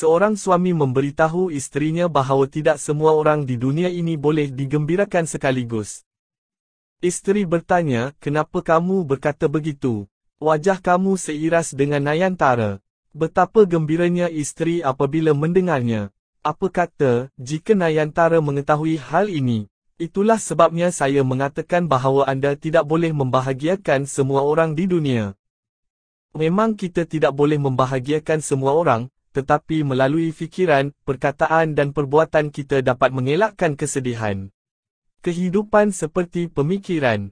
Seorang suami memberitahu isterinya bahawa tidak semua orang di dunia ini boleh digembirakan sekaligus. Isteri bertanya, kenapa kamu berkata begitu? Wajah kamu seiras dengan Nayantara. Betapa gembiranya isteri apabila mendengarnya. Apa kata, jika Nayantara mengetahui hal ini, itulah sebabnya saya mengatakan bahawa anda tidak boleh membahagiakan semua orang di dunia. Memang kita tidak boleh membahagiakan semua orang, tetapi melalui fikiran, perkataan dan perbuatan kita dapat mengelakkan kesedihan. Kehidupan seperti pemikiran